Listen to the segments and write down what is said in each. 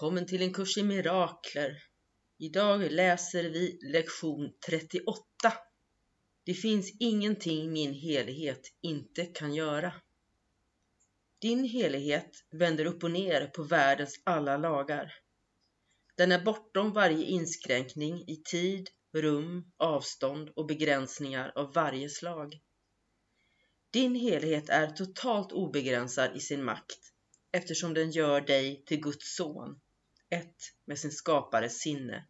Välkommen till en kurs i mirakler. Idag läser vi lektion 38. Det finns ingenting min helighet inte kan göra. Din helighet vänder upp och ner på världens alla lagar. Den är bortom varje inskränkning i tid, rum, avstånd och begränsningar av varje slag. Din helighet är totalt obegränsad i sin makt eftersom den gör dig till Guds son, ett med sin skapares sinne.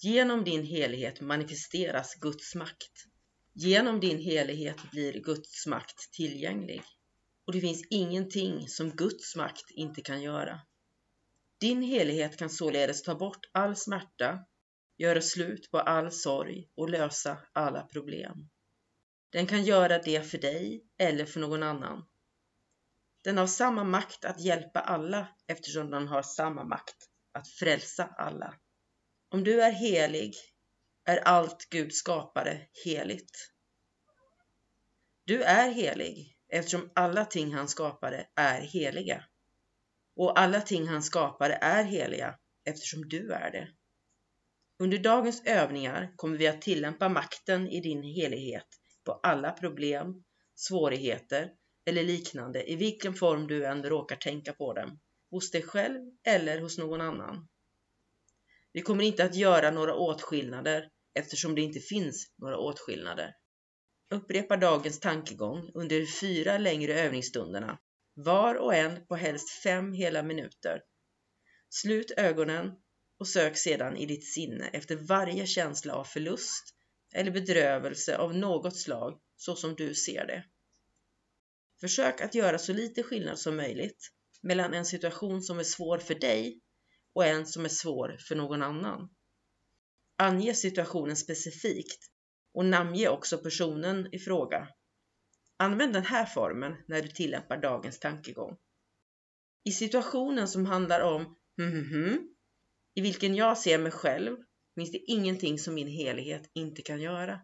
Genom din helighet manifesteras Guds makt. Genom din helighet blir Guds makt tillgänglig. Och det finns ingenting som Guds makt inte kan göra. Din helighet kan således ta bort all smärta, göra slut på all sorg och lösa alla problem. Den kan göra det för dig eller för någon annan. Den har samma makt att hjälpa alla eftersom den har samma makt att frälsa alla. Om du är helig är allt Gud skapade heligt. Du är helig eftersom alla ting han skapade är heliga. Och alla ting han skapade är heliga eftersom du är det. Under dagens övningar kommer vi att tillämpa makten i din helighet på alla problem, svårigheter eller liknande i vilken form du än råkar tänka på dem, hos dig själv eller hos någon annan. Vi kommer inte att göra några åtskillnader eftersom det inte finns några åtskillnader. Upprepa dagens tankegång under de fyra längre övningsstunderna, var och en på helst fem hela minuter. Slut ögonen och sök sedan i ditt sinne efter varje känsla av förlust eller bedrövelse av något slag så som du ser det. Försök att göra så lite skillnad som möjligt mellan en situation som är svår för dig och en som är svår för någon annan. Ange situationen specifikt och namnge också personen i fråga. Använd den här formen när du tillämpar dagens tankegång. I situationen som handlar om hm, i vilken jag ser mig själv finns det ingenting som min helighet inte kan göra.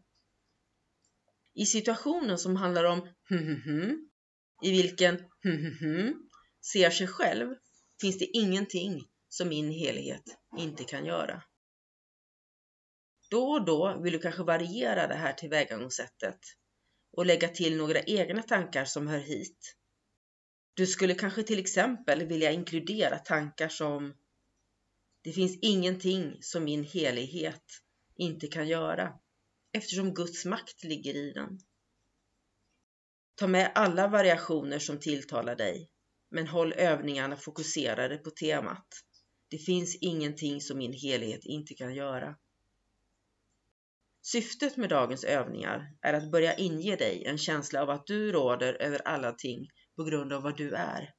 I situationen som handlar om hm, i vilken hmm, hmm, hmm, ser sig själv finns det ingenting som min helhet inte kan göra. Då och då vill du kanske variera det här tillvägagångssättet och lägga till några egna tankar som hör hit. Du skulle kanske till exempel vilja inkludera tankar som Det finns ingenting som min helighet inte kan göra eftersom Guds makt ligger i den. Ta med alla variationer som tilltalar dig, men håll övningarna fokuserade på temat. Det finns ingenting som min helhet inte kan göra. Syftet med dagens övningar är att börja inge dig en känsla av att du råder över alla ting på grund av vad du är.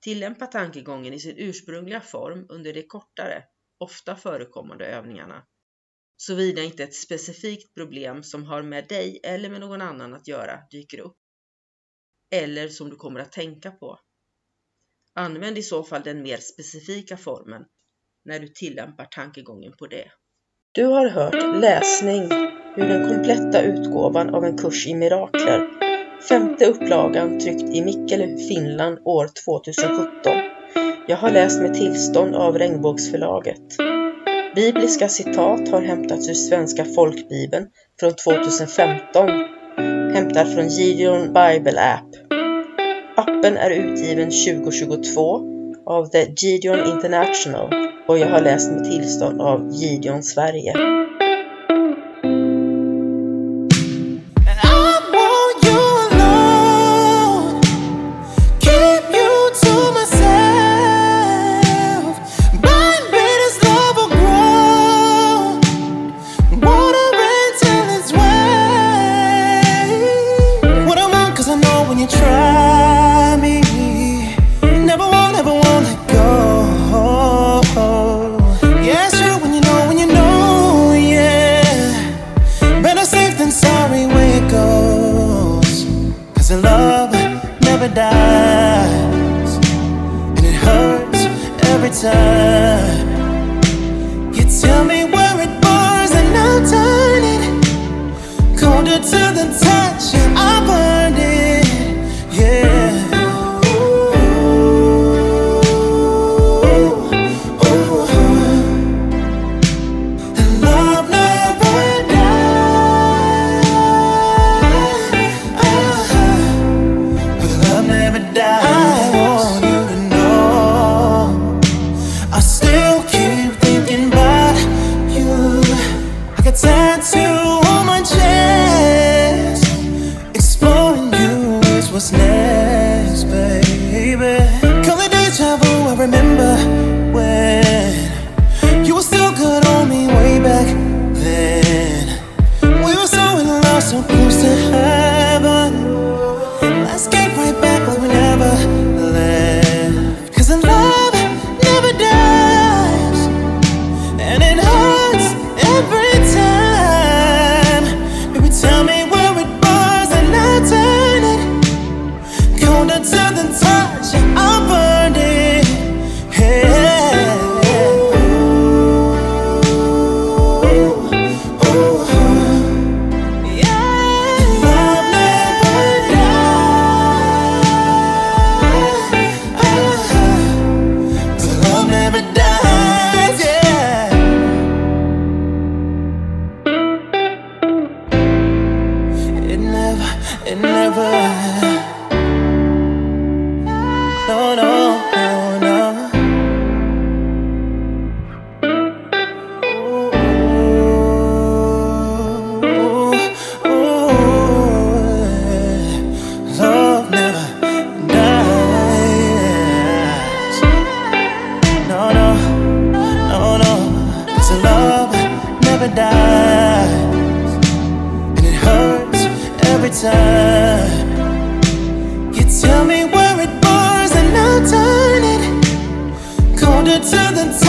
Tillämpa tankegången i sin ursprungliga form under de kortare, ofta förekommande övningarna såvida inte ett specifikt problem som har med dig eller med någon annan att göra dyker upp. Eller som du kommer att tänka på. Använd i så fall den mer specifika formen när du tillämpar tankegången på det. Du har hört läsning ur den kompletta utgåvan av en kurs i mirakler. Femte upplagan tryckt i Mikkeli, Finland år 2017. Jag har läst med tillstånd av Regnbågsförlaget. Bibliska citat har hämtats ur Svenska folkbibeln från 2015, hämtad från Gideon Bible App. Appen är utgiven 2022 av The Gideon International och jag har läst med tillstånd av Gideon Sverige. paradise, and it hurts every time. You tell me. and. paradise And it hurts every time. You tell me where it burns, and I'll turn it. Colder to the